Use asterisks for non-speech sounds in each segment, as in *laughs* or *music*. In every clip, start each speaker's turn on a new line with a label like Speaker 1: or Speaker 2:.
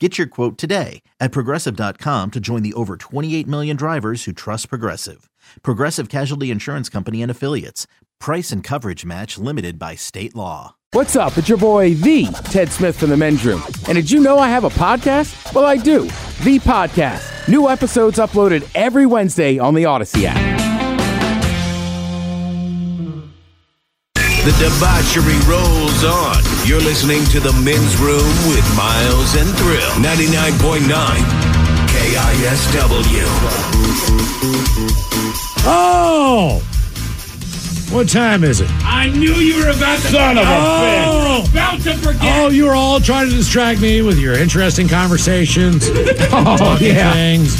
Speaker 1: Get your quote today at progressive.com to join the over 28 million drivers who trust Progressive. Progressive Casualty Insurance Company and Affiliates. Price and coverage match limited by state law.
Speaker 2: What's up? It's your boy, The Ted Smith from the men's room. And did you know I have a podcast? Well, I do. The Podcast. New episodes uploaded every Wednesday on the Odyssey app.
Speaker 3: The debauchery rolls on. You're listening to The Men's Room with Miles and Thrill. 99.9 KISW.
Speaker 4: Oh! What time is it?
Speaker 5: I knew you were about to.
Speaker 4: Son of a
Speaker 5: oh,
Speaker 4: bitch.
Speaker 5: About to forget.
Speaker 4: Oh, you were all trying to distract me with your interesting conversations. *laughs*
Speaker 2: Oh, yeah.
Speaker 4: things.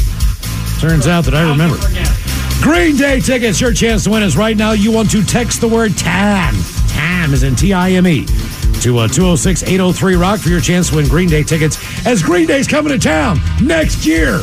Speaker 4: Turns out that I remember. Green Day tickets. Your chance to win is right now. You want to text the word TAM. TAM is in T I M E. To uh, 206 803 Rock for your chance to win Green Day tickets as Green Day's coming to town next year.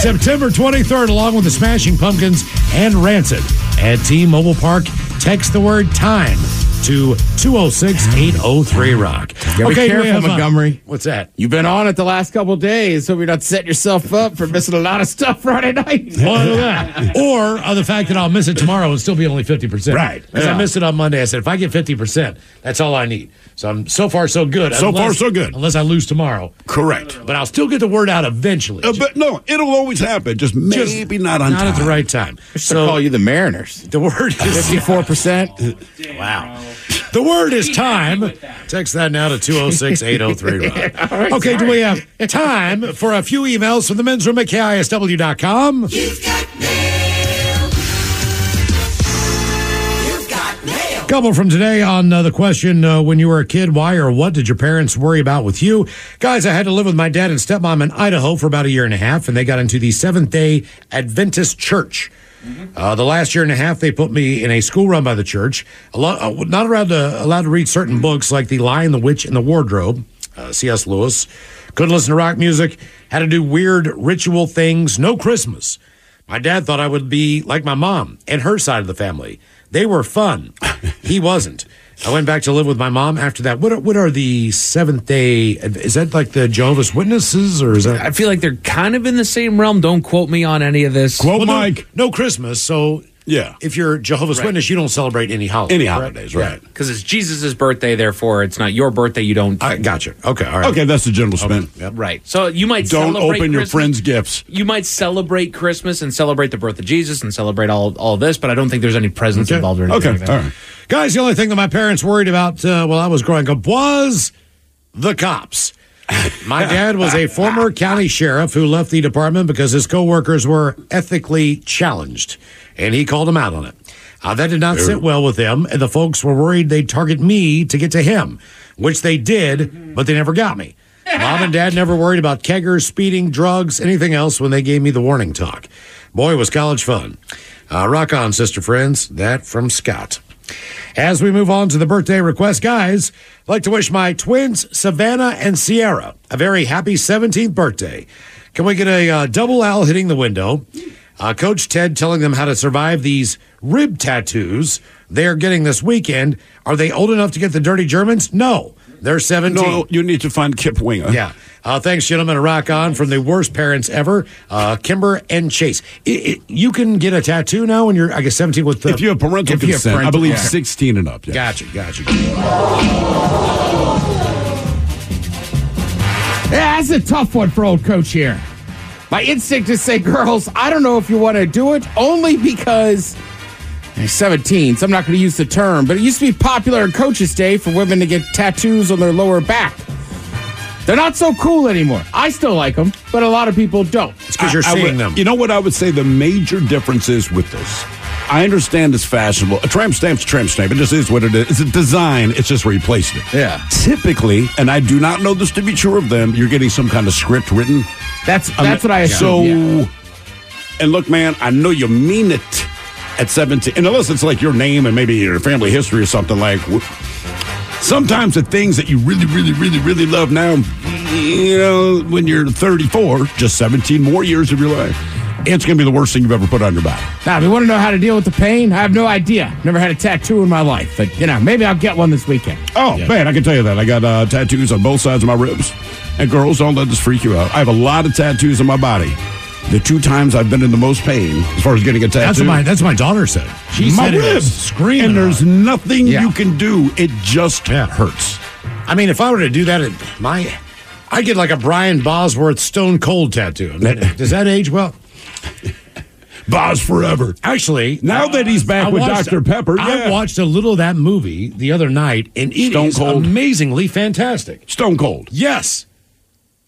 Speaker 4: September 23rd, along with the Smashing Pumpkins and Rancid at T Mobile Park. Text the word time to 206 803 Rock. We
Speaker 2: careful,
Speaker 4: uh,
Speaker 2: Montgomery.
Speaker 4: What's that?
Speaker 2: You've been on it the last couple of days, so you're not setting yourself up for missing a lot of stuff *laughs* Friday night.
Speaker 4: Well, look that. Or uh, the fact that I'll miss it tomorrow and still be only 50%.
Speaker 2: Right.
Speaker 4: Because I
Speaker 2: Yeah.
Speaker 4: missed it on Monday. I said, if I get 50%, that's all I need. So I'm so far so good.
Speaker 6: So far, so good.
Speaker 4: Unless I lose tomorrow.
Speaker 6: Correct.
Speaker 4: But I'll still get the word out eventually.
Speaker 6: Uh, but no, it'll always happen. Just
Speaker 4: Just
Speaker 6: maybe not on
Speaker 4: Not
Speaker 6: time.
Speaker 4: at the right time.
Speaker 2: So call you the Mariners.
Speaker 4: The word is
Speaker 2: 54%. *laughs*
Speaker 4: Wow. *laughs* The word is time. Text that now to 206 803 Rock. *laughs* Okay, do we have time for a few emails from the men's room at KISW.com?
Speaker 7: You've got mail. You've got mail.
Speaker 4: Couple from today on uh, the question uh, when you were a kid, why or what did your parents worry about with you? Guys, I had to live with my dad and stepmom in Idaho for about a year and a half, and they got into the Seventh day Adventist Church. Uh, the last year and a half, they put me in a school run by the church. A lot, uh, not allowed to allowed to read certain books like The Lion, the Witch, and the Wardrobe. Uh, C.S. Lewis. Couldn't listen to rock music. Had to do weird ritual things. No Christmas. My dad thought I would be like my mom and her side of the family. They were fun. *laughs* he wasn't. I went back to live with my mom after that. What are, what are the Seventh Day? Is that like the Jehovah's Witnesses, or is that
Speaker 5: I feel like they're kind of in the same realm. Don't quote me on any of this.
Speaker 6: Quote
Speaker 4: Well, no-
Speaker 6: Mike.
Speaker 4: No, Christmas. So
Speaker 6: Yeah.
Speaker 4: if you're Jehovah's
Speaker 5: Right.
Speaker 4: Witness, you don't celebrate any holidays.
Speaker 6: Any
Speaker 4: correct?
Speaker 6: holidays,
Speaker 4: Yeah.
Speaker 6: right?
Speaker 5: Because it's Jesus' birthday, therefore it's not your birthday. You don't.
Speaker 4: I gotcha. Okay, all right.
Speaker 6: Okay, that's the general spin.
Speaker 5: Right. So you might
Speaker 6: Don't
Speaker 5: celebrate
Speaker 6: open your friends' gifts.
Speaker 5: You might celebrate Christmas and celebrate the birth of Jesus and celebrate all all this, but I don't think there's any presents
Speaker 4: Okay.
Speaker 5: involved or anything
Speaker 6: Okay,
Speaker 5: like
Speaker 6: all right.
Speaker 4: Guys, the only thing that my parents worried about uh, while I was growing up was the cops. My dad was a former county sheriff who left the department because his coworkers were ethically challenged, and he called them out on it. Uh, that did not sit well with them, and the folks were worried they'd target me to get to him, which they did, but they never got me. Mom and dad never worried about keggers, speeding, drugs, anything else when they gave me the warning talk. Boy, was college fun. Uh, rock on, sister friends. That from Scott. As we move on to the birthday request, guys, I'd like to wish my twins, Savannah and Sierra, a very happy 17th birthday. Can we get a uh, double L hitting the window? Uh, Coach Ted telling them how to survive these rib tattoos they're getting this weekend. Are they old enough to get the dirty Germans? No, they're 17.
Speaker 6: No, you need to find Kip Winger.
Speaker 4: Yeah. Uh, thanks, gentlemen. Rock on from the worst parents ever, uh, Kimber and Chase. I I you can get a tattoo now when you're, I guess, 17 with the.
Speaker 6: If you have parental
Speaker 4: if you have
Speaker 6: consent, I believe
Speaker 4: yeah.
Speaker 6: 16 and up. Yeah.
Speaker 4: Gotcha, gotcha.
Speaker 2: Yeah, that's a tough one for old coach here. My instinct is to say, girls, I don't know if you want to do it, only because you're 17, so I'm not going to use the term, but it used to be popular on Coaches Day for women to get tattoos on their lower back. They're not so cool anymore. I still like them, but a lot of people don't.
Speaker 4: It's because you're
Speaker 6: I
Speaker 4: seeing
Speaker 6: would-
Speaker 4: them.
Speaker 6: You know what I would say the major difference is with this? I understand it's fashionable. A tramp stamp's a tramp stamp. It just is what it is. It's a design. It's just where you placed it.
Speaker 2: Yeah.
Speaker 6: Typically, and I do not know this to be true of them, you're getting some kind of script written.
Speaker 2: That's that's what I
Speaker 6: So,
Speaker 2: assume. yeah.
Speaker 6: and look, man, I know you mean it at 17. And unless it's like your name and maybe your family history or something like. Sometimes the things that you really, really, really, really love now, you know, when you're 34, just 17 more years of your life, it's going to be the worst thing you've ever put on your body.
Speaker 2: Now, if you want to know how to deal with the pain, I have no idea. Never had a tattoo in my life, but you know, maybe I'll get one this weekend.
Speaker 6: Oh, man, I can tell you that. I got uh, tattoos on both sides of my ribs. And girls, don't let this freak you out. I have a lot of tattoos on my body. The two times I've been in the most pain as far as getting a tattoo.
Speaker 4: That's what my that's what my daughter said. She
Speaker 6: my
Speaker 4: said
Speaker 6: ribs.
Speaker 4: screaming.
Speaker 6: And there's nothing
Speaker 2: Yeah.
Speaker 6: you can do. It just
Speaker 4: Yeah.
Speaker 6: hurts.
Speaker 4: I mean, if I were to do that, at my I get like a Brian Bosworth Stone Cold tattoo. I mean, *laughs* does that age well?
Speaker 6: Boz forever.
Speaker 4: Actually,
Speaker 6: Now that he's back
Speaker 4: I
Speaker 6: with
Speaker 4: watched-
Speaker 6: Dr. Pepper,
Speaker 4: I watched a little of that movie the other night, and it is
Speaker 6: Stone Cold.
Speaker 4: amazingly fantastic.
Speaker 6: Stone cold.
Speaker 4: Yes,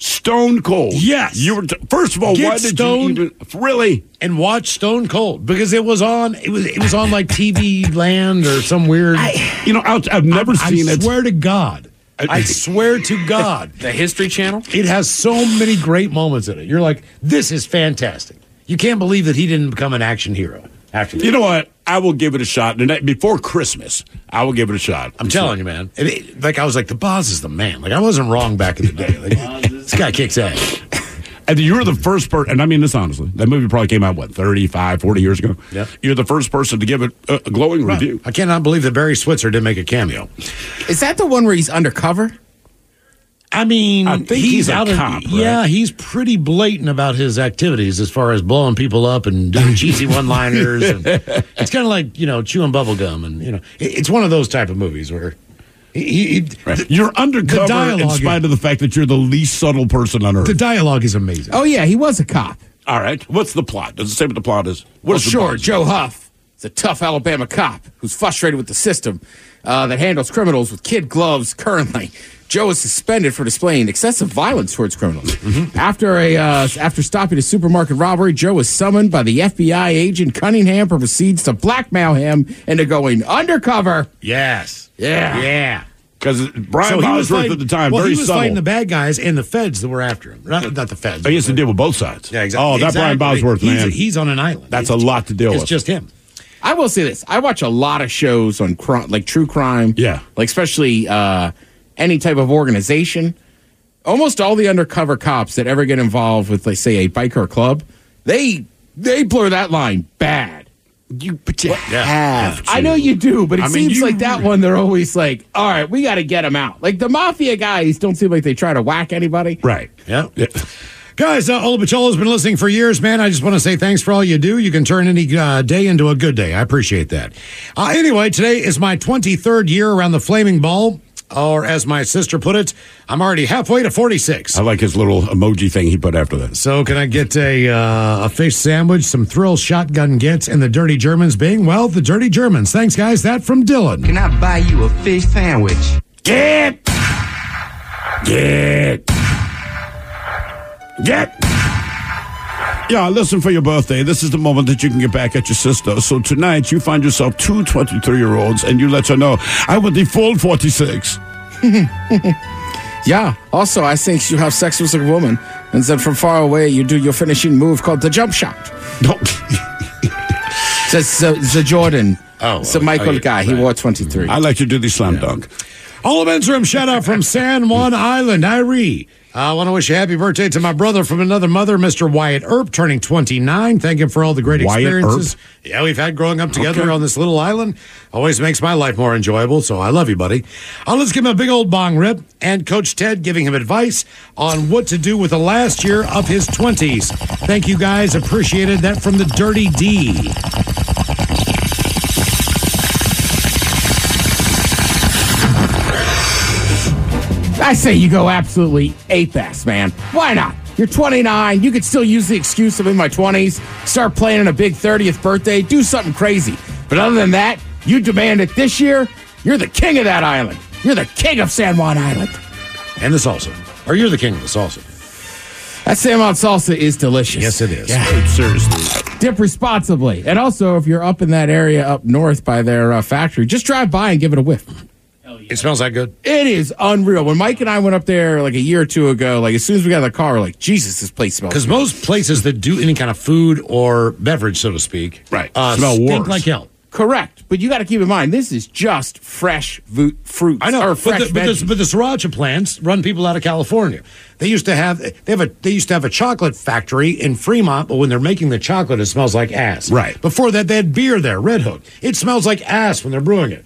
Speaker 6: Stone cold.
Speaker 4: Yes.
Speaker 6: You were t- first of all,
Speaker 4: Get
Speaker 6: why did
Speaker 4: stoned.
Speaker 6: you even really?
Speaker 4: and watch Stone Cold because it was on. It was it was on like TV *laughs* Land or some weird.
Speaker 6: You know, I, I've never
Speaker 4: I
Speaker 6: seen it.
Speaker 4: I swear to God. I swear to *laughs* God.
Speaker 5: The History Channel.
Speaker 4: It has so many great moments in it. You're like, this is fantastic. You can't believe that he didn't become an action hero after that.
Speaker 6: You know what? I will give it a shot. And before Christmas, I will give it a shot.
Speaker 4: I'm telling you, man. It- it- like I was like, the boss is the man. Like I wasn't wrong back in the day. Like, *laughs* this guy kicks ass.
Speaker 6: And you're the first person, and I mean this honestly. That movie probably came out, what, 35, 40 years ago?
Speaker 4: Yeah.
Speaker 6: You're the first person to give it a, a glowing review.
Speaker 4: I cannot believe that Barry Switzer didn't make a cameo.
Speaker 2: Is that the one where he's undercover?
Speaker 4: I mean,
Speaker 6: I think he's a
Speaker 4: out of-
Speaker 6: cop, right?
Speaker 4: Yeah, he's pretty blatant about his activities as far as blowing people up and doing *laughs* cheesy one-liners. And *laughs* it's kind of like you know chewing bubble gum, and you know it's one of those type of movies where he, he,
Speaker 6: Right. You're undercover in spite of the fact that you're the least subtle person on earth.
Speaker 4: the dialogue is amazing.
Speaker 2: Oh yeah, he was a cop.
Speaker 6: All right. What's the plot? Does it say what the plot is? What
Speaker 2: Well,
Speaker 6: is
Speaker 2: sure,
Speaker 6: plot?
Speaker 2: Joe Huff is a tough Alabama cop who's frustrated with the system uh, that handles criminals with kid gloves currently. Joe is suspended for displaying excessive violence towards criminals. After a uh, after stopping a supermarket robbery, Joe is summoned by the FBI agent Cunningham who proceeds to blackmail him into going undercover.
Speaker 4: Yes.
Speaker 2: Yeah.
Speaker 4: Yeah.
Speaker 6: Because Brian
Speaker 4: So
Speaker 6: Bosworth
Speaker 4: fighting,
Speaker 6: at the time,
Speaker 4: well,
Speaker 6: very
Speaker 4: he was
Speaker 6: subtle.
Speaker 4: fighting the bad guys and the feds that were after him. Not, not the feds.
Speaker 6: He has to deal with both sides.
Speaker 4: Yeah, exactly.
Speaker 6: Oh, that
Speaker 4: Exactly.
Speaker 6: Brian Bosworth,
Speaker 4: He's-
Speaker 6: man.
Speaker 4: He's, on an island.
Speaker 6: That's
Speaker 4: It's
Speaker 6: a lot to deal
Speaker 4: It's
Speaker 6: with.
Speaker 4: just him.
Speaker 2: I will say this: I watch a lot of shows on crime, like true crime.
Speaker 6: Yeah.
Speaker 2: like especially uh, any type of organization. Almost all the undercover cops that ever get involved with, like, say, a biker club, they they blur that line bad.
Speaker 6: You, but you have to.
Speaker 2: I know you do, but it
Speaker 6: I mean,
Speaker 2: seems
Speaker 6: you-
Speaker 2: like that one. They're always like, "All right, we got to get them out." Like the mafia guys don't seem like they try to whack anybody.
Speaker 6: Right.
Speaker 4: Yeah.
Speaker 6: Yeah.
Speaker 4: Guys, uh, Ola Pacholo's been listening for years, man. I just want to say thanks for all you do. You can turn any uh, day into a good day. I appreciate that. Uh, anyway, today is my 23rd year around the Flaming Ball, or as my sister put it, I'm already halfway to 46.
Speaker 6: I like his little emoji thing he put after that.
Speaker 4: So, can I get a uh, a fish sandwich, some thrill shotgun gets, and the Dirty Germans being, well, the Dirty Germans. Thanks, guys. That from Dylan.
Speaker 8: Can I buy you a fish sandwich?
Speaker 6: Get! Get! Get! Yeah, listen for your birthday. This is the moment that you can get back at your sister. So tonight, you find yourself two 23 year olds and you let her know, I the full 46. *laughs*
Speaker 2: Yeah. Also, I think you have sex with a woman, and then from far away you do your finishing move called the jump shot.
Speaker 6: No. *laughs*
Speaker 2: That's the, the Jordan.
Speaker 4: Oh,
Speaker 2: it's
Speaker 4: oh,
Speaker 2: Michael
Speaker 4: oh, yeah,
Speaker 2: guy. He wore 23.
Speaker 6: I like to do the slam dunk.
Speaker 4: All of men's room shout out from San Juan Island, Irie. I want to wish a happy birthday to my brother from another mother, Mr. Wyatt Earp, turning 29. Thank him for all the great
Speaker 6: Wyatt
Speaker 4: experiences. Yeah, we've had growing up together
Speaker 6: Okay.
Speaker 4: on this little island. Always makes my life more enjoyable, so I love you, buddy. Uh, let's give him a big old bong rip. And Coach Ted giving him advice on what to do with the last year of his 20s. Thank you, guys. Appreciated that from the Dirty D.
Speaker 2: I say you go absolutely ape ass, man. Why not? You're 29. You could still use the excuse of in my 20s, start planning a big 30th birthday, do something crazy. But other than that, you demand it this year. You're the king of that island. You're the king of San Juan Island.
Speaker 4: And the salsa. Or you're the king of the salsa.
Speaker 2: That San Juan salsa is delicious.
Speaker 4: Yes, it is.
Speaker 2: Yeah.
Speaker 6: Seriously.
Speaker 2: Dip responsibly. And also, if you're up in that area up north by their uh, factory, just drive by and give it a whiff.
Speaker 4: It smells that good.
Speaker 2: It is unreal. When Mike and I went up there like a year or two ago, like as soon as we got in the car, we're like, Jesus, this place smells.
Speaker 4: Because most places that do any kind of food or beverage, so to speak,
Speaker 6: Right.
Speaker 4: uh,
Speaker 6: Smell
Speaker 4: stink
Speaker 6: worse.
Speaker 4: like hell.
Speaker 2: Correct. But you got to keep in mind, this is just fresh vo- fruits.
Speaker 4: I know,
Speaker 2: Or
Speaker 4: but
Speaker 2: fresh
Speaker 4: the, but, the,
Speaker 2: veggies.
Speaker 4: but the sriracha plants run people out of California. They used to have they have a they used to have a chocolate factory in Fremont, but when they're making the chocolate, it smells like ass.
Speaker 6: Right.
Speaker 4: Before that, they had beer there, Redhook. It smells like ass when they're brewing it.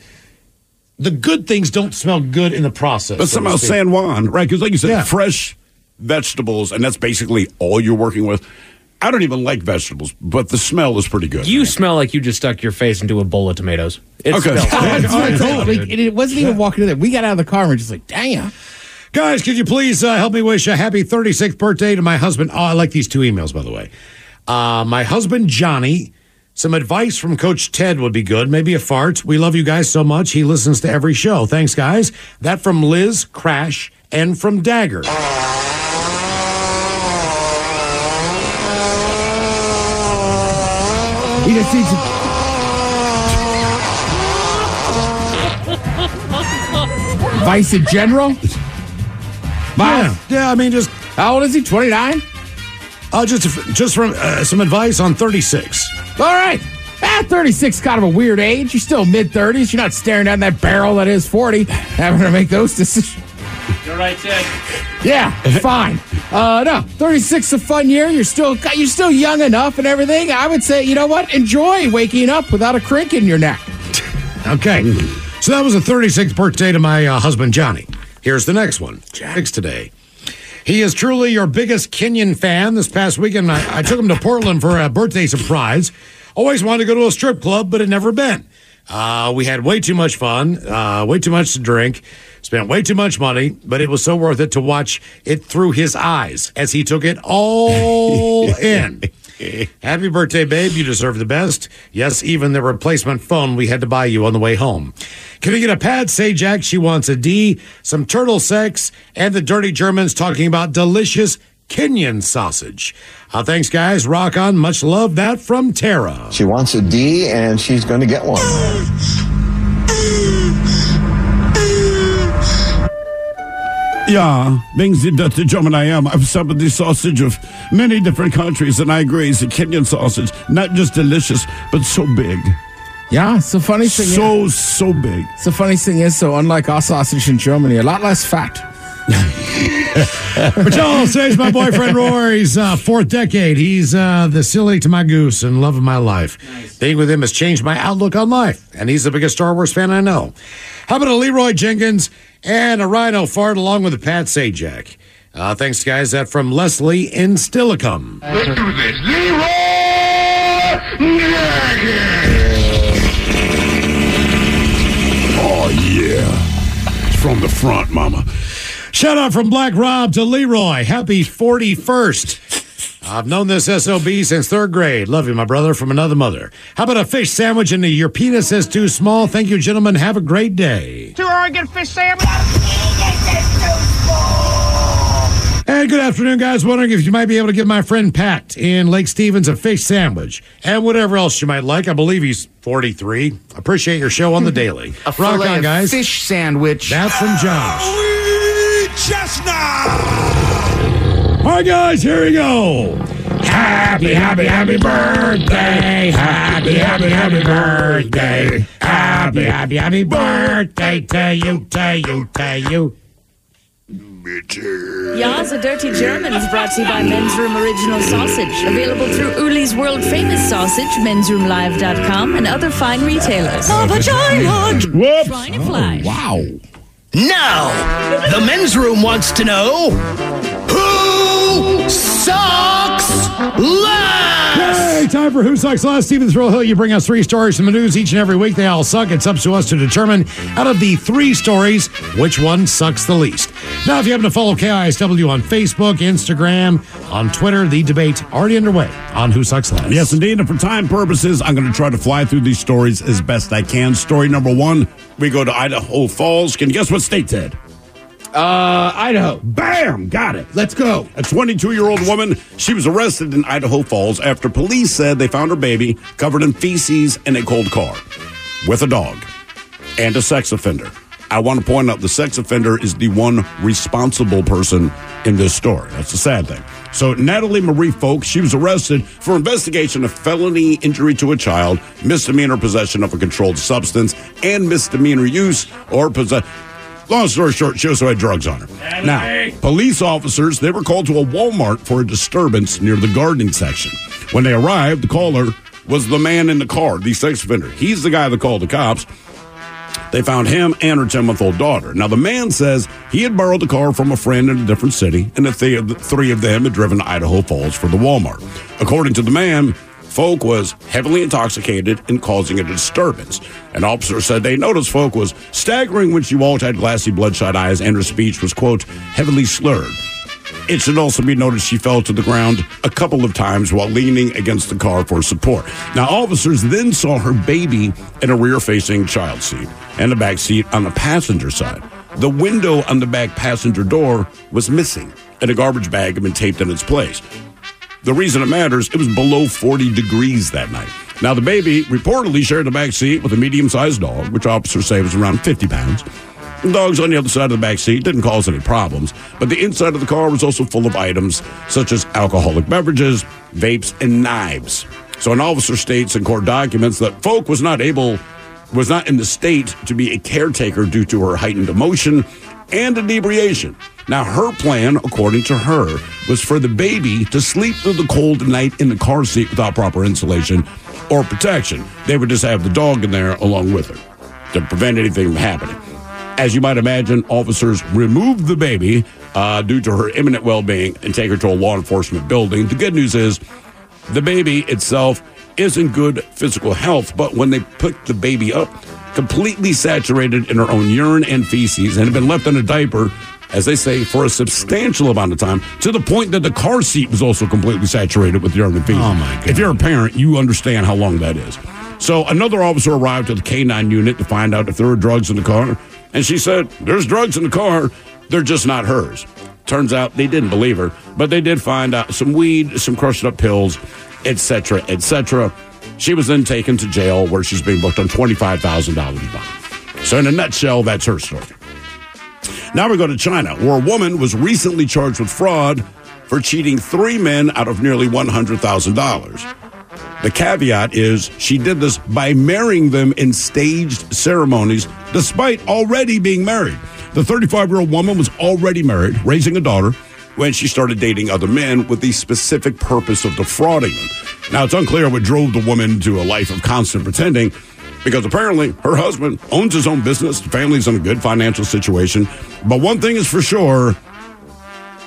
Speaker 4: The good things don't smell good in the process.
Speaker 6: But
Speaker 4: so
Speaker 6: somehow. San Juan, right? Because like you said,
Speaker 4: Yeah.
Speaker 6: fresh vegetables, and that's basically all you're working with. I don't even like vegetables, but the smell is pretty good.
Speaker 5: You smell like you just stuck your face into a bowl of tomatoes. It
Speaker 6: Okay.
Speaker 5: smells *laughs*
Speaker 2: That's
Speaker 5: good.
Speaker 2: what I'm saying.
Speaker 4: cool.
Speaker 2: Like, it, it wasn't even walking in there. We got out of the car and we're just like, damn.
Speaker 4: Guys, could you please uh, help me wish a happy 36th birthday to my husband? Oh, I like these two emails, by the way. Uh, my husband, Johnny. Some advice from Coach Ted would be good. Maybe a fart. We love you guys so much. He listens to every show. Thanks, guys. That from Liz, Crash, and from Dagger.
Speaker 2: He just needs to. Vice in general?
Speaker 4: Yeah, yeah. I mean, just
Speaker 2: How old is he? 29?
Speaker 4: Uh, just just from uh, some advice on 36.
Speaker 2: All right. Ah, 36 is kind of a weird age. You're still mid 30s. You're not staring down that barrel that is 40, having to make those decisions.
Speaker 5: You're right, Ted.
Speaker 2: Yeah, fine. Uh, no, 36 is a fun year. You're still you're still young enough and everything. I would say, you know what? Enjoy waking up without a crink in your neck.
Speaker 4: Okay. So that was the 36th birthday to my uh, husband, Johnny. Here's the next one. Jack's today. He is truly your biggest Kenyan fan. This past weekend, I, I took him to Portland for a birthday surprise. Always wanted to go to a strip club, but had never been. Uh, we had way too much fun, uh, way too much to drink, spent way too much money, but it was so worth it to watch it through his eyes as he took it all *laughs* in. *laughs* Happy birthday, babe. You deserve the best. Yes, even the replacement phone we had to buy you on the way home. Can we get a pad? Say Jack. She wants a D, some turtle sex, and the dirty Germans talking about delicious Kenyan sausage. Uh, thanks, guys. Rock on. Much love. That from Tara.
Speaker 9: She wants a D and she's going to get one.
Speaker 6: Yeah, things that the German I am. I've some of the sausage of many different countries, and I agree, it's a Kenyan sausage. Not just delicious, but so big.
Speaker 2: Yeah, so funny thing. is,
Speaker 6: So, so big.
Speaker 2: it's the funny thing is, so unlike our sausage in Germany, a lot less fat. *laughs*
Speaker 4: But y'all says my boyfriend Rory's uh, fourth decade. He's uh, the silly to my goose and love of my life. Being with him has changed my outlook on life, and he's the biggest Star Wars fan I know. How about a Leroy Jenkins and a Rhino fart along with a Pat Sajak? Uh, thanks, guys. That from Leslie in Steilacoom. Little this Leroy.
Speaker 6: Oh, yeah. It's from the front, mama.
Speaker 4: Shout out from Black Rob to Leroy. Happy 41st. I've known this SOB since third grade. Love you, my brother, from another mother. How about a fish sandwich and your penis is too small? Thank you, gentlemen. Have a great day.
Speaker 7: Two Oregon fish sandwich.
Speaker 4: And good afternoon, guys. Wondering if you might be able to give my friend Pat in Lake Stevens a fish sandwich and whatever else you might like. I believe he's 43. Appreciate your show on the daily. *laughs* Rock on, guys.
Speaker 8: Fish sandwich.
Speaker 4: That's from Josh.
Speaker 7: Chestnut.
Speaker 4: All right, guys, here we go. Happy, happy, happy birthday. Happy, happy, happy birthday. Happy, happy, happy birthday to you, to you, to you.
Speaker 10: Yas, a Dirty German is brought to you by Men's Room Original Sausage. Available through Uli's world famous sausage, mensroomlive.com, and other fine retailers. A vagina!
Speaker 6: Whoops.
Speaker 10: Trying to fly.
Speaker 2: Oh, wow.
Speaker 7: Now, the men's room wants to know who sucks less.
Speaker 4: Hey, time for Who Sucks Less. Steven Thrill Hill, you bring us three stories from the news each and every week. They all suck. It's up to us to determine out of the three stories which one sucks the least. Now, if you happen to follow KISW on Facebook, Instagram, on Twitter, the debate already underway on Who Sucks Less.
Speaker 6: Yes, indeed. And for time purposes, I'm going to try to fly through these stories as best I can. Story number one we go to Idaho Falls. Can you guess what state, Ted?
Speaker 2: Uh, Idaho.
Speaker 6: Bam! Got it.
Speaker 2: Let's go.
Speaker 6: A 22 year old woman, she was arrested in Idaho Falls after police said they found her baby covered in feces in a cold car with a dog and a sex offender. I want to point out the sex offender is the one responsible person in this story. That's the sad thing. So, Natalie Marie Folks, she was arrested for investigation of felony injury to a child, misdemeanor possession of a controlled substance, and misdemeanor use or possession. Long story short, she also had drugs on her. Now, police officers, they were called to a Walmart for a disturbance near the gardening section. When they arrived, the caller was the man in the car, the sex offender. He's the guy that called the cops. They found him and her 10 month old daughter. Now, the man says he had borrowed the car from a friend in a different city, and that the three of them had driven to Idaho Falls for the Walmart. According to the man, Folk was heavily intoxicated and causing a disturbance. An officer said they noticed Folk was staggering when she walked, had glassy, bloodshot eyes, and her speech was, quote, heavily slurred. It should also be noted she fell to the ground a couple of times while leaning against the car for support. Now, officers then saw her baby in a rear facing child seat and a back seat on the passenger side. The window on the back passenger door was missing, and a garbage bag had been taped in its place. The reason it matters, it was below 40 degrees that night. Now, the baby reportedly shared the back seat with a medium sized dog, which officers say was around 50 pounds. The dogs on the other side of the back seat didn't cause any problems, but the inside of the car was also full of items such as alcoholic beverages, vapes, and knives. So an officer states in court documents that Folk was not able, was not in the state to be a caretaker due to her heightened emotion and inebriation. Now, her plan, according to her, was for the baby to sleep through the cold night in the car seat without proper insulation or protection. They would just have the dog in there along with her to prevent anything from happening. As you might imagine, officers removed the baby uh, due to her imminent well being and take her to a law enforcement building. The good news is the baby itself is in good physical health, but when they picked the baby up, completely saturated in her own urine and feces and had been left in a diaper as they say, for a substantial amount of time, to the point that the car seat was also completely saturated with urine and feces.
Speaker 4: Oh, my God.
Speaker 6: If you're a parent, you understand how long that is. So another officer arrived at the K9 unit to find out if there were drugs in the car, and she said, "There's drugs in the car. They're just not hers." Turns out they didn't believe her, but they did find out some weed, some crushed up pills, etc., etc. She was then taken to jail where she's being booked on twenty-five thousand dollars bond. So in a nutshell, that's her story. Now we go to China, where a woman was recently charged with fraud for cheating three men out of nearly $100,000. The caveat is she did this by marrying them in staged ceremonies despite already being married. The 35 year old woman was already married, raising a daughter, when she started dating other men with the specific purpose of defrauding them. Now, it's unclear what drove the woman to a life of constant pretending because apparently her husband owns his own business, the family's in a good financial situation. But one thing is for sure,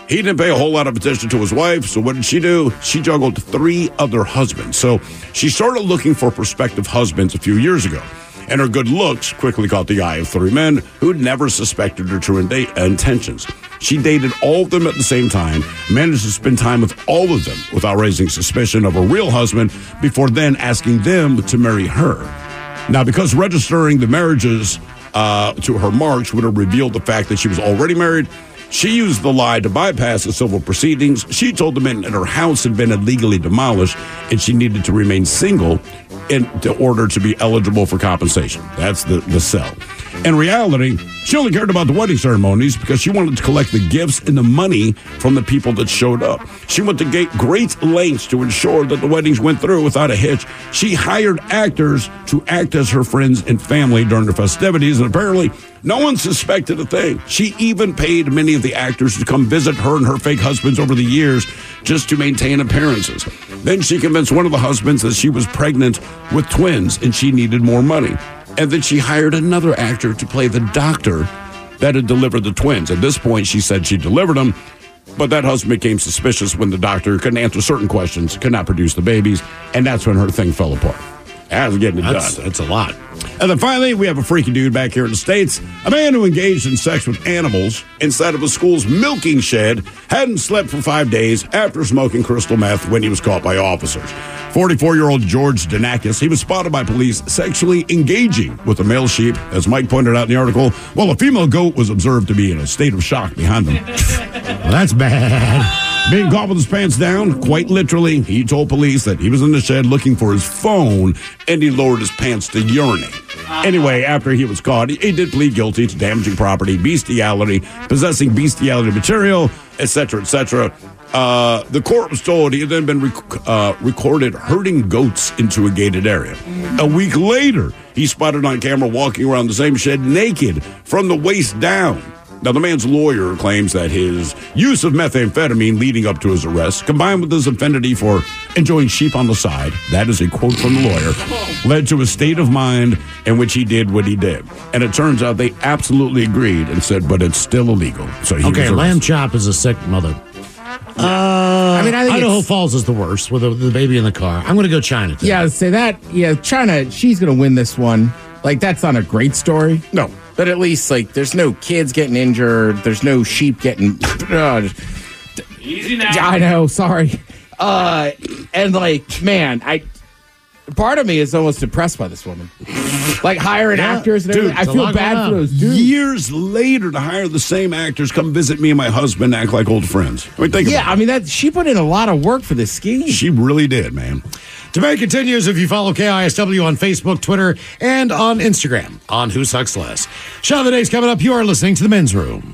Speaker 6: he didn't pay a whole lot of attention to his wife. So what did she do? She juggled three other husbands. So she started looking for prospective husbands a few years ago. And her good looks quickly caught the eye of three men who'd never suspected her true intentions. She dated all of them at the same time, managed to spend time with all of them without raising suspicion of her real husband before then asking them to marry her. Now, because registering the marriages uh, to her marks would have revealed the fact that she was already married, she used the lie to bypass the civil proceedings. She told the men that her house had been illegally demolished and she needed to remain single in order to be eligible for compensation. That's the, the sell. In reality, she only cared about the wedding ceremonies because she wanted to collect the gifts and the money from the people that showed up. She went to great lengths to ensure that the weddings went through without a hitch. She hired actors to act as her friends and family during the festivities, and apparently no one suspected a thing. She even paid many of the actors to come visit her and her fake husbands over the years just to maintain appearances. Then she convinced one of the husbands that she was pregnant with twins and she needed more money. And then she hired another actor to play the doctor that had delivered the twins. At this point, she said she delivered them. But that husband became suspicious when the doctor couldn't answer certain questions, could not produce the babies, and that's when her thing fell apart. That was getting it
Speaker 4: That's,
Speaker 6: done.
Speaker 4: that's a lot.
Speaker 6: And then finally, we have a freaky dude back here in the States. A man who engaged in sex with animals inside of a school's milking shed hadn't slept for five days after smoking crystal meth when he was caught by officers. 44 year old George Danakis, he was spotted by police sexually engaging with a male sheep. As Mike pointed out in the article, while a female goat was observed to be in a state of shock behind them.
Speaker 4: Well, that's bad. *laughs*
Speaker 6: Being caught with his pants down, quite literally, he told police that he was in the shed looking for his phone and he lowered his pants to urinate. Anyway, after he was caught, he, did plead guilty to damaging property, bestiality, possessing bestiality material, etc., etc. Uh, the court was told he had then been rec- uh, recorded herding goats into a gated area. A week later, he spotted on camera walking around the same shed naked from the waist down. Now, the man's lawyer claims that his use of methamphetamine leading up to his arrest, combined with his affinity for enjoying sheep on the side, that is a quote from the lawyer, led to a state of mind in which he did what he did. And it turns out they absolutely agreed and said, but it's still illegal. So he
Speaker 4: Okay, lamb chop is a sick mother. Uh,
Speaker 2: I mean, I think
Speaker 4: Idaho
Speaker 2: it's-
Speaker 4: Falls is the worst with the, the baby in the car. I'm going to go China. today.
Speaker 2: Yeah, say that. Yeah, China, she's going to win this one. Like, that's not a great story.
Speaker 6: No.
Speaker 2: But at least, like, there's no kids getting injured. There's no sheep getting. Uh,
Speaker 5: Easy now.
Speaker 2: I know, sorry. Uh, and, like, man, I. Part of me is almost depressed by this woman. Like, hiring
Speaker 4: Yeah,
Speaker 2: actors and
Speaker 6: dude,
Speaker 2: everything. I feel bad for those dudes.
Speaker 6: Years later, to hire the same actors come visit me and my husband, act like old friends. I mean, think
Speaker 2: Yeah,
Speaker 6: about
Speaker 2: I mean, that she put in a lot of work for this scheme.
Speaker 6: She really did, man.
Speaker 4: Debate continues if you follow KISW on Facebook, Twitter, and on Instagram on Who Sucks Less. Show of the day's coming up. You are listening to The Men's Room.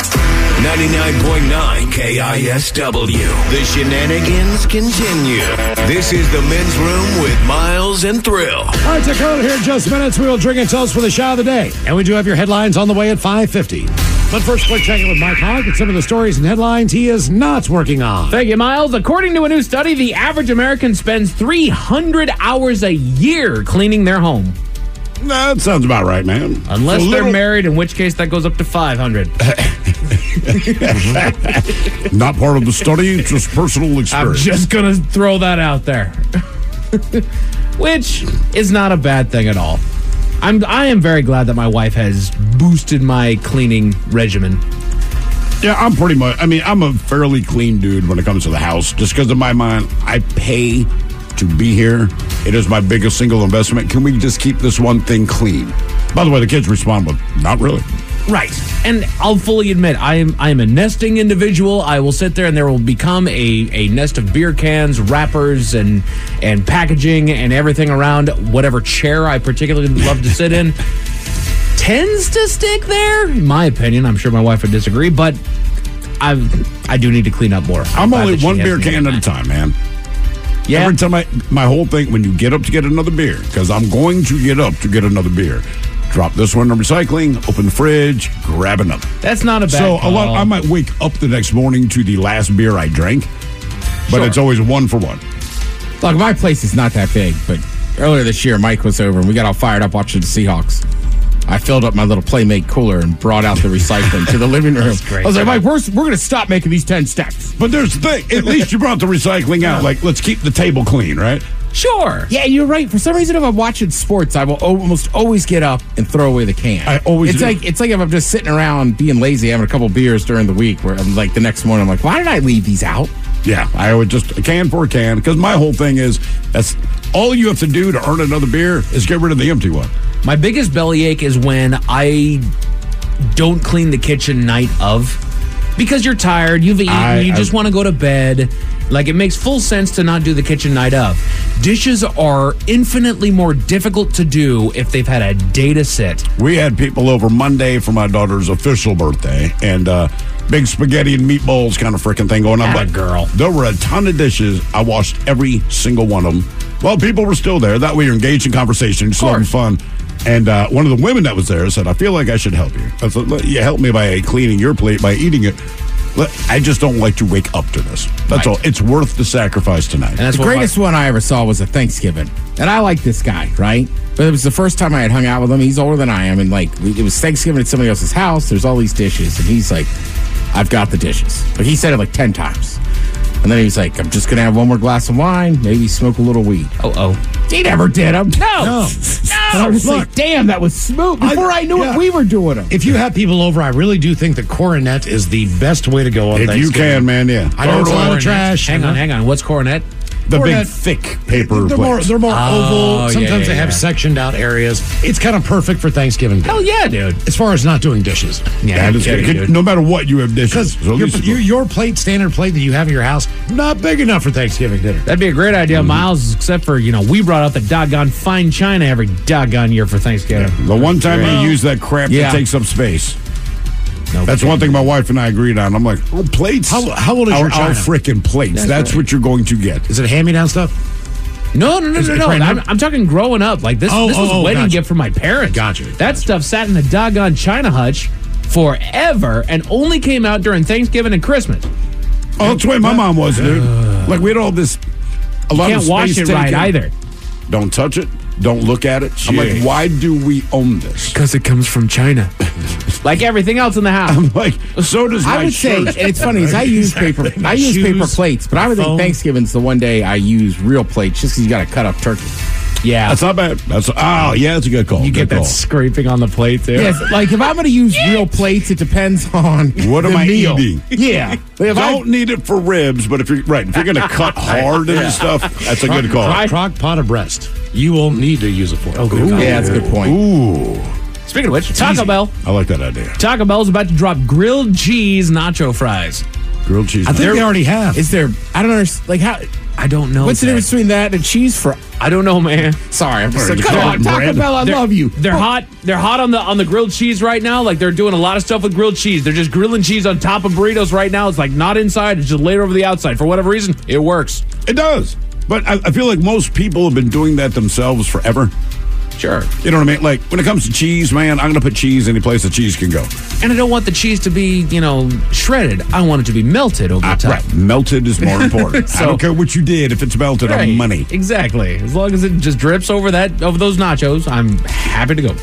Speaker 3: 99.9 KISW. The shenanigans continue. This is the men's room with Miles and Thrill.
Speaker 4: All right, Dakota here in just minutes. We will drink and toast for the shot of the day. And we do have your headlines on the way at 550. But first, quick check in with Mike Hogg and some of the stories and headlines he is not working on.
Speaker 5: Thank you, Miles. According to a new study, the average American spends 300 hours a year cleaning their home.
Speaker 6: That sounds about right, man.
Speaker 5: Unless
Speaker 6: A
Speaker 5: they're married, in which case that goes up to 500. *laughs*
Speaker 6: Not part of the study, just personal experience.
Speaker 5: I'm just going to throw that out there. *laughs* which is not a bad thing at all. I'm I am very glad that my wife has boosted my cleaning regimen.
Speaker 6: Yeah, I'm pretty much. I mean, I'm a fairly clean dude when it comes to the house, just because in my mind, I pay to be here. It is my biggest single investment. Can we just keep this one thing clean? By the way, the kids respond with, "Not really."
Speaker 5: Right. And I'll fully admit I am I am a nesting individual. I will sit there and there will become a, a nest of beer cans, wrappers and and packaging and everything around whatever chair I particularly love to sit in. *laughs* Tends to stick there, in my opinion. I'm sure my wife would disagree, but I I do need to clean up more.
Speaker 6: I'm
Speaker 5: glad
Speaker 6: only one beer can at a time, man.
Speaker 5: Yeah.
Speaker 6: Every time I, my whole thing, when you get up to get another beer, because I'm going to get up to get another beer, drop this one in recycling, open the fridge, grab another.
Speaker 5: That's not a bad
Speaker 6: So a lot. I might wake up the next morning to the last beer I drank, but
Speaker 2: Sure.
Speaker 6: it's always one for one.
Speaker 2: Look, my place is not that big, but earlier this year, Mike was over and we got all fired up watching the Seahawks. I filled up my little Playmate cooler and brought out the recycling to the *laughs* living room.
Speaker 5: great.
Speaker 2: I was like, Mike, we're, we're going to stop making these 10 stacks.
Speaker 6: But there's the thing. At least you brought the recycling out. Like, let's keep the table clean, right?
Speaker 5: Sure.
Speaker 2: Yeah, you're right. For some reason, if I'm watching sports, I will almost always get up and throw away the can.
Speaker 6: I always
Speaker 2: It's
Speaker 6: do.
Speaker 2: like it's like if I'm just sitting around being lazy, having a couple beers during the week, where I'm like the next morning, I'm like, why did I leave these out?
Speaker 6: Yeah, I would just a can for a can because my whole thing is that's all you have to do to earn another beer is get rid of the empty one.
Speaker 5: My biggest bellyache is when I don't clean the kitchen night of because you're tired, you've eaten,
Speaker 6: I-
Speaker 5: you just want to go to bed. Like it makes full sense to not do the kitchen night of. Dishes are infinitely more difficult to do if they've had a day to sit.
Speaker 6: We had people over Monday for my daughter's official birthday and uh, big spaghetti and meatballs kind of freaking thing going on.
Speaker 5: Atta girl.
Speaker 6: There were a ton of dishes. I washed every single one of them. Well, people were still there. That way you're engaged in conversation, just having fun. And uh, one of the women that was there said, I feel like I should help you. I said, "Look, you help me by cleaning your plate, by eating it. I just don't like to wake up to this. That's
Speaker 5: Right.
Speaker 6: all. It's worth the sacrifice tonight.
Speaker 5: And that's
Speaker 2: the
Speaker 5: what my-
Speaker 2: greatest one I ever saw was a Thanksgiving, and I like this guy, right? But it was the first time I had hung out with him. He's older than I am, and like it was Thanksgiving at somebody else's house. There's all these dishes, and he's like, "I've got the dishes." But he said it like ten times, and then he was like, "I'm just gonna have one more glass of wine, maybe smoke a little weed."
Speaker 5: Oh oh.
Speaker 2: He never did them. No,
Speaker 4: No.
Speaker 2: And I was
Speaker 4: Look.
Speaker 2: like, "Damn, that was smooth." Before I, knew
Speaker 4: yeah.
Speaker 2: it, we were doing them.
Speaker 4: If you have people over, I really do think the coronet is the best way to go on
Speaker 6: if you can, man, yeah.
Speaker 4: I know it's a lot of
Speaker 5: Coronet.
Speaker 4: trash.
Speaker 5: Hang on, hang on. What's coronet?
Speaker 6: The big,
Speaker 4: Coronet-
Speaker 6: thick paper
Speaker 4: They're more, they're more
Speaker 5: Oh,
Speaker 4: oval. Sometimes
Speaker 5: yeah,
Speaker 4: they have
Speaker 5: yeah.
Speaker 4: sectioned out areas. It's kind of perfect for Thanksgiving. Day.
Speaker 5: Hell yeah, dude.
Speaker 4: As far as not doing dishes.
Speaker 5: Yeah,
Speaker 6: That
Speaker 5: no kidding,
Speaker 6: good. No matter what you have dishes.
Speaker 4: Because
Speaker 6: So
Speaker 4: your,
Speaker 6: least
Speaker 4: your, your plate, standard plate that you have in your house, not big enough for Thanksgiving dinner.
Speaker 5: That'd be a great idea, mm-hmm. Miles, except for, you know, we brought out the doggone fine china every doggone year for Thanksgiving.
Speaker 6: The one time you use that crap
Speaker 2: Yeah.
Speaker 6: that takes up space.
Speaker 5: No
Speaker 6: That's one thing my wife and I agreed on. I'm like, oh, plates.
Speaker 4: How- how old is
Speaker 6: our,
Speaker 4: your
Speaker 6: our
Speaker 4: china?
Speaker 6: freaking plates? That's, what you're going to get.
Speaker 4: Is it hand me down stuff?
Speaker 5: No, no, no,
Speaker 4: Is
Speaker 5: no, no. I'm. I'm talking growing up. Like this,
Speaker 4: Oh,
Speaker 5: this was
Speaker 4: oh,
Speaker 5: a
Speaker 4: oh,
Speaker 5: wedding
Speaker 4: gotcha.
Speaker 5: gift from my parents.
Speaker 4: Gotcha,
Speaker 5: That stuff sat in the doggone china hutch forever and only came out during Thanksgiving and Christmas.
Speaker 6: Oh, that's the way my mom was, dude. Uh, like we had all this. A lot
Speaker 5: Can't
Speaker 6: of
Speaker 5: wash
Speaker 6: space
Speaker 5: it right
Speaker 6: taken.
Speaker 5: either.
Speaker 6: Don't touch it. Don't look at it. I'm like, why do we own this?
Speaker 5: Because it comes from China. *laughs* like everything else in the house.
Speaker 6: I'm like, so does my
Speaker 2: I would say,
Speaker 6: shirt.
Speaker 2: and it's funny, is I use paper.
Speaker 4: My
Speaker 2: I use paper
Speaker 4: shoes,
Speaker 2: plates, but I would
Speaker 4: my
Speaker 2: think
Speaker 4: phone.
Speaker 2: Thanksgiving's the one day I use real plates, just because you got to cut up turkey.
Speaker 5: Yeah.
Speaker 6: That's not bad. That's oh yeah, that's a good call.
Speaker 5: you get
Speaker 6: Good
Speaker 5: that
Speaker 6: call.
Speaker 5: scraping on the plate, too.
Speaker 2: Yes, like if I'm going to use real plates, it depends on
Speaker 6: What am
Speaker 2: the
Speaker 6: I
Speaker 2: meal.
Speaker 6: eating? *laughs*
Speaker 2: Yeah, Like, if I-
Speaker 6: Don't need it for ribs, but if you're right, if you're going to cut *laughs* hard into stuff, that's a good call.
Speaker 4: Crock, crock pot of breast. You won't need to use it for it. Oh,
Speaker 5: good
Speaker 2: yeah, that's a good point.
Speaker 6: Ooh,
Speaker 5: Speaking of which, Taco Bell.
Speaker 6: I like that idea.
Speaker 5: Taco Bell's about to drop grilled cheese nacho fries.
Speaker 6: Grilled cheese.
Speaker 4: I think they already have.
Speaker 2: Is there? I don't understand. Like how?
Speaker 5: I don't know.
Speaker 2: What's the
Speaker 5: Zach.
Speaker 2: difference between that and cheese for?
Speaker 5: I don't know, man.
Speaker 2: Sorry, I'm
Speaker 6: Sorry,
Speaker 2: come on, Taco
Speaker 6: bread.
Speaker 2: Bell, I
Speaker 5: They're-
Speaker 2: love you.
Speaker 5: They're hot. They're hot on the on the grilled cheese right now. Like they're doing a lot of stuff with grilled cheese. They're just grilling cheese on top of burritos right now. It's like not inside. It's just laid over the outside. For whatever reason, it works.
Speaker 6: It does. But I, I feel like most people have been doing that themselves forever.
Speaker 5: Sure.
Speaker 6: You know what I mean? Like when it comes to cheese, man, I'm going to put cheese any place the cheese can go.
Speaker 5: And I don't want the cheese to be, you know, shredded. I want it to be melted over ah, the top.
Speaker 6: Right. Melted is more important. *laughs* I don't care what you did. If it's melted,
Speaker 5: Right.
Speaker 6: I'm money.
Speaker 5: Exactly. As long as it just drips over that over those nachos, I'm happy to go.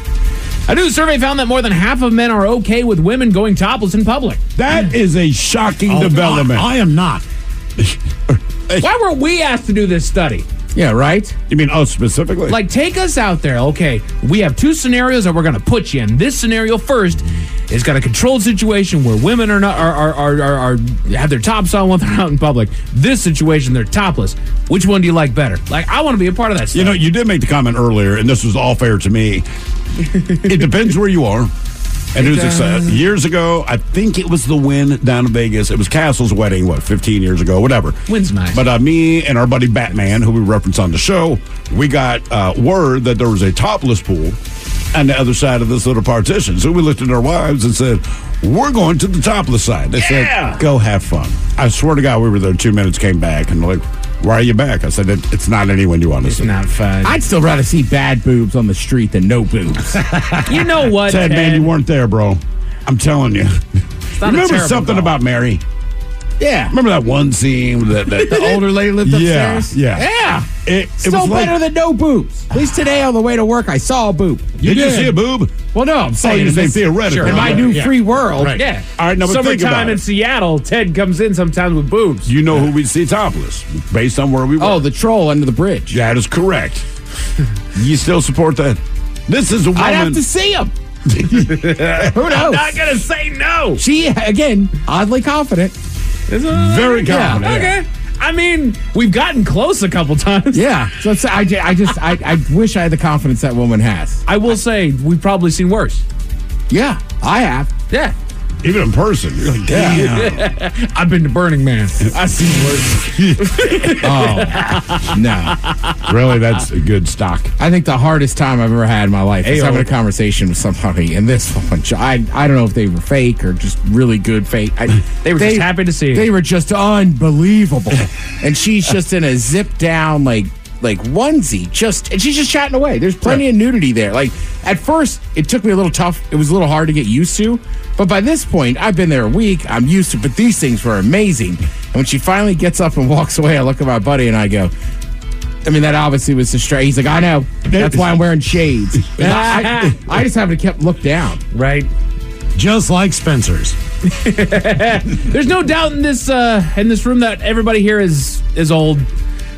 Speaker 5: A new survey found that more than half of men are okay with women going topless in public.
Speaker 6: That mm. is a shocking
Speaker 4: Oh,
Speaker 6: development.
Speaker 4: I am not. *laughs*
Speaker 5: Why were we asked to do this study?
Speaker 2: Yeah, right.
Speaker 6: you mean us specifically?
Speaker 5: Like, take us out there. Okay, we have two scenarios that we're going to put you in. This scenario first is got a controlled situation where women are not are are, are, are, are have their tops on when they're out in public. This situation, they're topless. Which one do you like better? Like, I want to be a part of that. Stuff.
Speaker 6: You know, you did make the comment earlier, and this was all fair to me. it depends where you are. And it was. Years ago, I think it was the Wynn down in Vegas. It was Castle's wedding, what, 15 years ago, whatever.
Speaker 5: Wynn's nice.
Speaker 6: But uh, me and our buddy Batman, who we reference on the show, we got uh, word that there was a topless pool on the other side of this little partition. So we looked at our wives and said, We're going to the topless side. They
Speaker 5: Yeah.
Speaker 6: said, Go have fun. I swear to God, we were there two minutes, came back, and like, Why are you back? I said, it, it's not anyone you want to
Speaker 5: It's
Speaker 6: see.
Speaker 5: not fun.
Speaker 2: I'd still rather see bad boobs on the street than no boobs. *laughs*
Speaker 5: you know what,
Speaker 6: Ted, man, you weren't there, bro. I'm telling you. Remember something about Mary?
Speaker 2: Yeah.
Speaker 6: Remember that one scene that, that
Speaker 2: The *laughs* older lady lived
Speaker 6: Yeah,
Speaker 2: upstairs?
Speaker 6: yeah.
Speaker 2: Yeah.
Speaker 6: it, it
Speaker 2: Still
Speaker 6: was like,
Speaker 2: better than no boobs. At least today on the way to work, I saw a boob.
Speaker 6: You Did you see a boob?
Speaker 2: Well, no, I'm
Speaker 6: Oh,
Speaker 2: saying
Speaker 6: you
Speaker 2: in
Speaker 6: say
Speaker 2: this-
Speaker 6: theoretical.
Speaker 2: In my new
Speaker 6: yeah.
Speaker 2: free world.
Speaker 4: Right.
Speaker 5: Yeah.
Speaker 6: All right, now, but think about
Speaker 5: Summertime
Speaker 6: it.
Speaker 5: in Seattle, Ted comes in sometimes with boobs.
Speaker 6: You know who we'd see topless based on where we were.
Speaker 2: Oh, the troll under the bridge.
Speaker 6: that is correct. *laughs* you still support that? This is a woman.
Speaker 2: I'd have to see him. *laughs* Who knows?
Speaker 5: I'm not gonna say no.
Speaker 2: She again, oddly confident.
Speaker 6: Very
Speaker 2: Yeah.
Speaker 6: confident.
Speaker 5: Okay. I mean, we've gotten close a couple times.
Speaker 2: Yeah. So it's, I, I just I, I wish I had the confidence that woman has.
Speaker 5: I will say we've probably seen worse.
Speaker 2: Yeah, I have.
Speaker 5: Yeah.
Speaker 6: Even in person. You're like, damn.
Speaker 5: I've been to Burning Man. I've seen worse. *laughs*
Speaker 2: Oh no.
Speaker 6: really, that's a good stock.
Speaker 2: I think the hardest time I've ever had in my life is
Speaker 5: Ayo.
Speaker 2: having a conversation with somebody, and this *laughs* one, I I don't know if they were fake or just really good fake. I, *laughs*
Speaker 5: They were just happy to see you.
Speaker 2: They were just unbelievable, and she's just in a zip down like like onesie, just and she's just chatting away. There's plenty of nudity there. Like at first, it took me a little tough. It was a little hard to get used to, but by this point, I've been there a week. I'm used to. But these things were amazing. And when she finally gets up and walks away, I look at my buddy and I go. I mean, that obviously was the straight. He's like, I know. That's why I'm wearing shades. *laughs* I, I, I just haven't kept looked down.
Speaker 5: right.
Speaker 4: Just like Spencer's. *laughs*
Speaker 5: There's no doubt in this uh, in this room that everybody here is is old.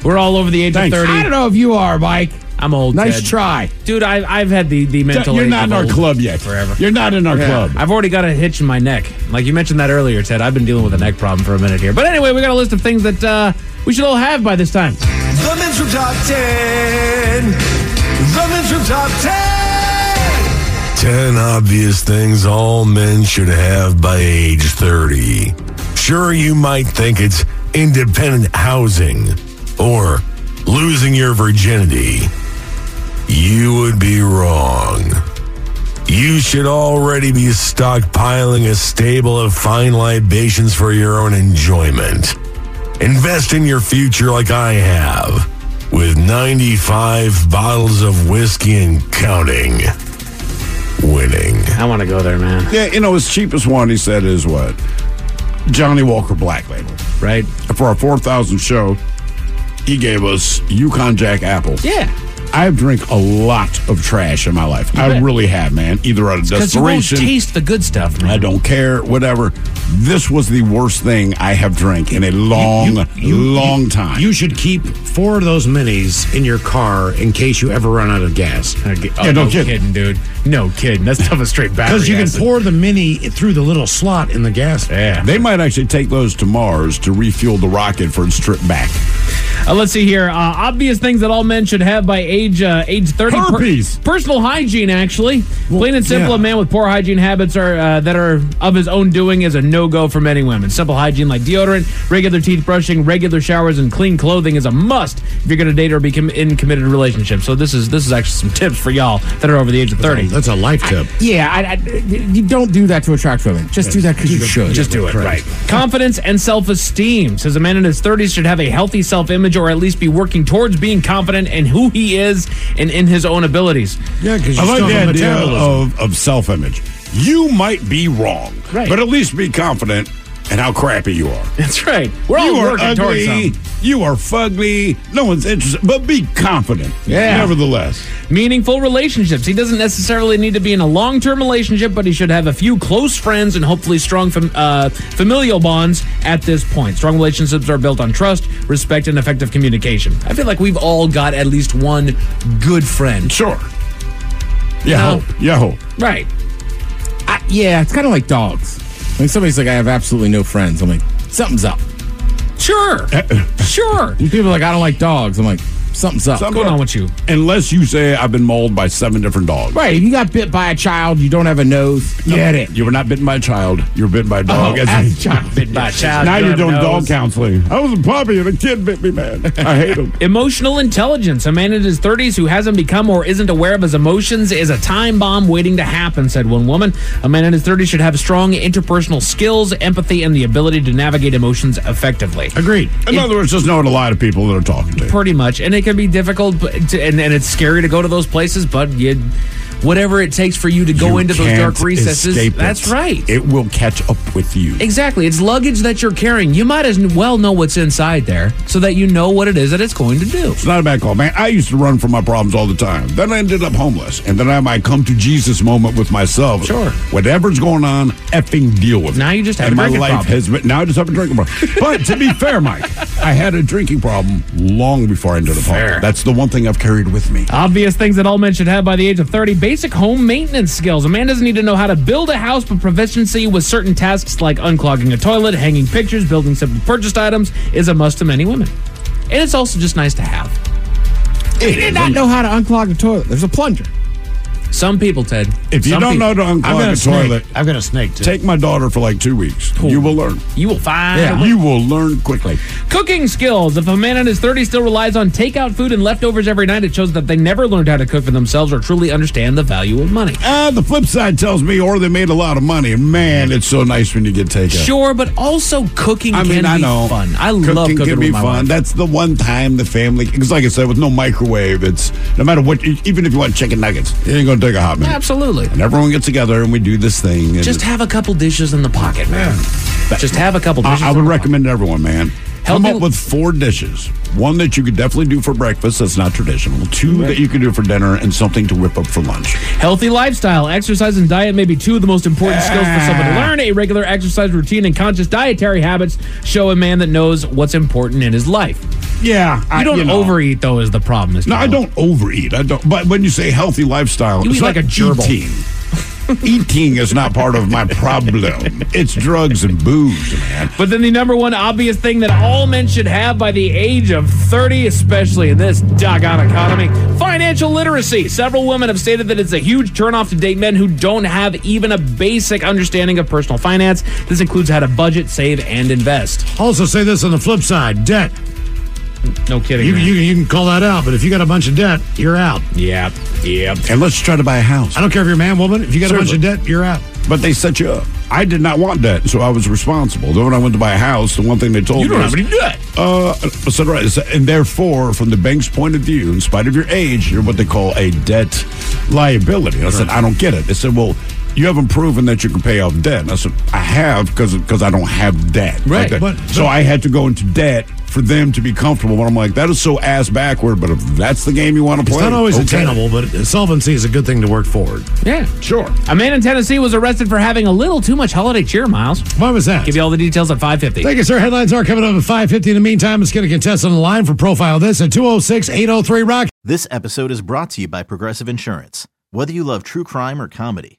Speaker 5: We're all over the age
Speaker 6: Thanks.
Speaker 5: of
Speaker 2: I don't know if you are, Mike.
Speaker 5: I'm old.
Speaker 2: Nice
Speaker 5: Ted.
Speaker 2: try.
Speaker 5: dude. I, I've had the the mental.
Speaker 6: You're
Speaker 5: age
Speaker 6: not
Speaker 5: of
Speaker 6: in our club yet.
Speaker 5: Forever.
Speaker 6: You're not in our club.
Speaker 5: I've already got a hitch in my neck. Like you mentioned that earlier, Ted. I've been dealing with a neck problem for a minute here. But anyway, we got a list of things that uh, we should all have by this time.
Speaker 11: The Men's Room Top 10. The Men's Room Top 10.
Speaker 3: 10 obvious things all men should have by age 30. Sure, you might think it's independent housing or losing your virginity. You would be wrong. You should already be stockpiling a stable of fine libations for your own enjoyment. Invest in your future like I have, with 95 bottles of whiskey and counting. Winning.
Speaker 5: I want to go there, man.
Speaker 6: Yeah, you know, his cheapest one, he said, is what? Johnnie Walker Black Label.
Speaker 5: Right?
Speaker 6: For our 4,000 show, he gave us Yukon Jack Apple.
Speaker 5: Yeah.
Speaker 6: I've drank a lot of trash in my life. I
Speaker 5: bet.
Speaker 6: really have, man. Either out of
Speaker 5: Because you won't
Speaker 6: desperation,
Speaker 5: taste the good stuff, man.
Speaker 6: I don't care, whatever. This was the worst thing I have drank in a long, long time.
Speaker 4: You should keep four of those minis in your car in case you ever run out of gas.
Speaker 5: Oh,
Speaker 6: Yeah, no
Speaker 5: no
Speaker 6: kidding.
Speaker 5: kidding, dude. No kidding. That's stuff a straight battery.
Speaker 4: Because you can pour the mini through the little slot in the gas.
Speaker 5: Yeah.
Speaker 6: They might actually take those to Mars to refuel the rocket for its trip back.
Speaker 5: Uh, let's see here. Uh, obvious things that all men should have by age uh, age thirty. Per- personal hygiene, actually. Plain and simple,
Speaker 6: yeah.
Speaker 5: a man with poor hygiene habits are uh, that are of his own doing is a no go for many women. Simple hygiene like deodorant, regular teeth brushing, regular showers, and clean clothing is a must if you're going to date or be com- in committed relationships. So this is this is actually some tips for y'all that are over the age of thirty.
Speaker 4: That's a life tip.
Speaker 2: Yeah, I, I, you don't do that to attract women. Just do that because you should.
Speaker 5: Just do it, right? Confidence and self esteem says a man in his 30s should have a healthy self image or at least be working towards being confident in who he is and in his own abilities.
Speaker 4: Yeah, because you
Speaker 6: I like
Speaker 4: still
Speaker 6: the
Speaker 4: have
Speaker 6: idea of, of self image. You might be wrong,
Speaker 5: Right.
Speaker 6: but at least be confident in how crappy you are.
Speaker 5: That's right. We're all
Speaker 6: you are
Speaker 5: working towards
Speaker 6: ugly.
Speaker 5: something.
Speaker 6: You are fugly. No one's interested, but be confident.
Speaker 2: Yeah.
Speaker 6: Nevertheless,
Speaker 5: Meaningful relationships. He doesn't necessarily need to be in a long term relationship, but he should have a few close friends and hopefully strong fam- uh, familial bonds at this point. Strong relationships are built on trust, respect, and effective communication. I feel like we've all got at least one good friend.
Speaker 6: sure. Yeah,
Speaker 5: No.
Speaker 6: hope. Yeah, hope.
Speaker 5: Right.
Speaker 2: I, yeah, it's kind of like dogs. Somebody's like, I have absolutely no friends, I'm like, something's up.
Speaker 5: Sure. Uh, uh, sure.
Speaker 2: And *laughs* people are like, I don't like dogs. I'm like, Something's up.
Speaker 6: Something's
Speaker 5: going
Speaker 6: up.
Speaker 5: on with you?
Speaker 6: Unless you say I've been mauled by seven different dogs.
Speaker 2: Right. If you got bit by a child, you don't have a nose. Get it.
Speaker 6: You were not bitten by a child. You were bitten by a oh, dog.
Speaker 2: Oh,
Speaker 6: As
Speaker 2: as a child.
Speaker 5: Bit by a *laughs* child.
Speaker 6: now
Speaker 5: you
Speaker 6: you're doing
Speaker 5: have
Speaker 6: dog counseling. I was a puppy and a kid bit me, man. I hate them. *laughs*
Speaker 5: Emotional intelligence. A man in his 30s who hasn't become or isn't aware of his emotions is a time bomb waiting to happen, said one woman. A man in his 30s should have strong interpersonal skills, empathy, and the ability to navigate emotions effectively.
Speaker 4: Agreed.
Speaker 6: In other words, just knowing a lot of people that are talking to you.
Speaker 5: Pretty much. And it can be difficult, and, and it's scary to go to those places, but you, whatever it takes for you to go
Speaker 6: You
Speaker 5: into those dark recesses,
Speaker 6: escape
Speaker 5: that's
Speaker 6: it.
Speaker 5: right.
Speaker 6: It will catch up with you.
Speaker 5: Exactly. It's luggage that you're carrying. You might as well know what's inside there so that you know what it is that it's going to do.
Speaker 6: It's not a bad call, man. I used to run from my problems all the time. Then I ended up homeless, and then I might come to Jesus moment with myself.
Speaker 5: Sure.
Speaker 6: Whatever's going on, effing deal with it.
Speaker 5: Now you just have
Speaker 6: and
Speaker 5: a
Speaker 6: my life
Speaker 5: problem.
Speaker 6: has been. Now I just have a drinking problem. *laughs* but to be fair, Mike, I had a drinking problem long before I ended up
Speaker 5: Fair.
Speaker 6: homeless. That's the one thing I've carried with me.
Speaker 5: Obvious things that all men should have by the age of 30 basic home maintenance skills. A man doesn't need to know how to build a house, but proficiency with certain tasks like unclogging a toilet, hanging pictures, building simple purchased items is a must to many women. And it's also just nice to have.
Speaker 2: You did not know how to unclog the toilet. There's a plunger.
Speaker 5: Some people, Ted.
Speaker 6: If you don't
Speaker 5: people,
Speaker 6: know to
Speaker 4: I've got
Speaker 6: unclog
Speaker 4: a
Speaker 6: a
Speaker 4: snake.
Speaker 6: toilet,
Speaker 4: I've got a snake too.
Speaker 6: take my daughter for like two weeks. You will learn.
Speaker 5: You will find
Speaker 6: Yeah, you will learn quickly.
Speaker 5: Cooking skills. If a man in his 30s still relies on takeout food and leftovers every night, it shows that they never learned how to cook for themselves or truly understand the value of money.
Speaker 6: Uh, the flip side tells me, or they made a lot of money. And man, it's so nice when you get takeout.
Speaker 5: Sure, but also cooking
Speaker 6: I
Speaker 5: can
Speaker 6: mean,
Speaker 5: be
Speaker 6: I know.
Speaker 5: fun. I
Speaker 6: cooking
Speaker 5: love cooking
Speaker 6: can
Speaker 5: with
Speaker 6: be
Speaker 5: my
Speaker 6: fun.
Speaker 5: wife.
Speaker 6: That's the one time the family, because like I said, with no microwave, it's no matter what. Even if you want chicken nuggets, you ain't take a hot minute.
Speaker 5: Absolutely.
Speaker 6: And everyone gets together and we do this thing. and
Speaker 5: Just have a couple dishes in the pocket, man. Just have a couple dishes.
Speaker 6: I, I would recommend everyone, man. Come up with four dishes. One that you could definitely do for breakfast. That's not traditional. Two that you could do for dinner, and something to whip up for lunch.
Speaker 5: Healthy lifestyle, exercise, and diet may be two of the most important skills for someone to ah. learn. A regular exercise routine and conscious dietary habits show a man that knows what's important in his life.
Speaker 6: Yeah,
Speaker 5: You don't overeat, though, is the problem. Mr.
Speaker 6: No, I don't overeat. I don't. But when you say healthy lifestyle,
Speaker 5: You
Speaker 6: it's
Speaker 5: eat like a gerbil.
Speaker 6: Eating. Eating is not part of my problem. It's drugs and booze, man.
Speaker 5: But then the number one obvious thing that all men should have by the age of 30, especially in this doggone economy, financial literacy. Several women have stated that it's a huge turnoff to date men who don't have even a basic understanding of personal finance. This includes how to budget, save, and invest.
Speaker 4: Also, say this on the flip side: debt.
Speaker 5: No kidding.
Speaker 4: You, you, you can call that out, but if you got a bunch of debt, you're out.
Speaker 5: Yeah, yeah.
Speaker 6: And let's try to buy a house.
Speaker 4: I don't care if you're a man, woman. If you got a bunch of debt, you're out.
Speaker 6: But they set you up. I did not want debt, so I was responsible. Then when I went to buy a house, the one thing they told
Speaker 5: You
Speaker 6: me you
Speaker 5: don't
Speaker 6: is,
Speaker 5: have any debt.
Speaker 6: Uh, I said, right. And therefore, from the bank's point of view, in spite of your age, you're what they call a debt liability. I said, I don't get it. They said, well, you haven't proven that you can pay off debt. And I said, I have because because I don't have debt.
Speaker 5: Right,
Speaker 6: Like that.
Speaker 4: but-
Speaker 6: so I had to go into debt for them to be comfortable. But I'm like, that is so ass backward. But if that's the game you want to
Speaker 4: It's
Speaker 6: play,
Speaker 4: not always
Speaker 6: okay.
Speaker 4: attainable, but solvency is a good thing to work forward.
Speaker 5: Yeah.
Speaker 6: Sure.
Speaker 5: A man in Tennessee was arrested for having a little too much holiday cheer, Miles.
Speaker 4: Why was that?
Speaker 5: Give you all the details at 550.
Speaker 4: Thank you, sir. Headlines are coming up at 550. In the meantime, let's get a contestant on the line for Profile This at 206-803-ROCK.
Speaker 1: This episode is brought to you by Progressive Insurance. Whether you love true crime or comedy,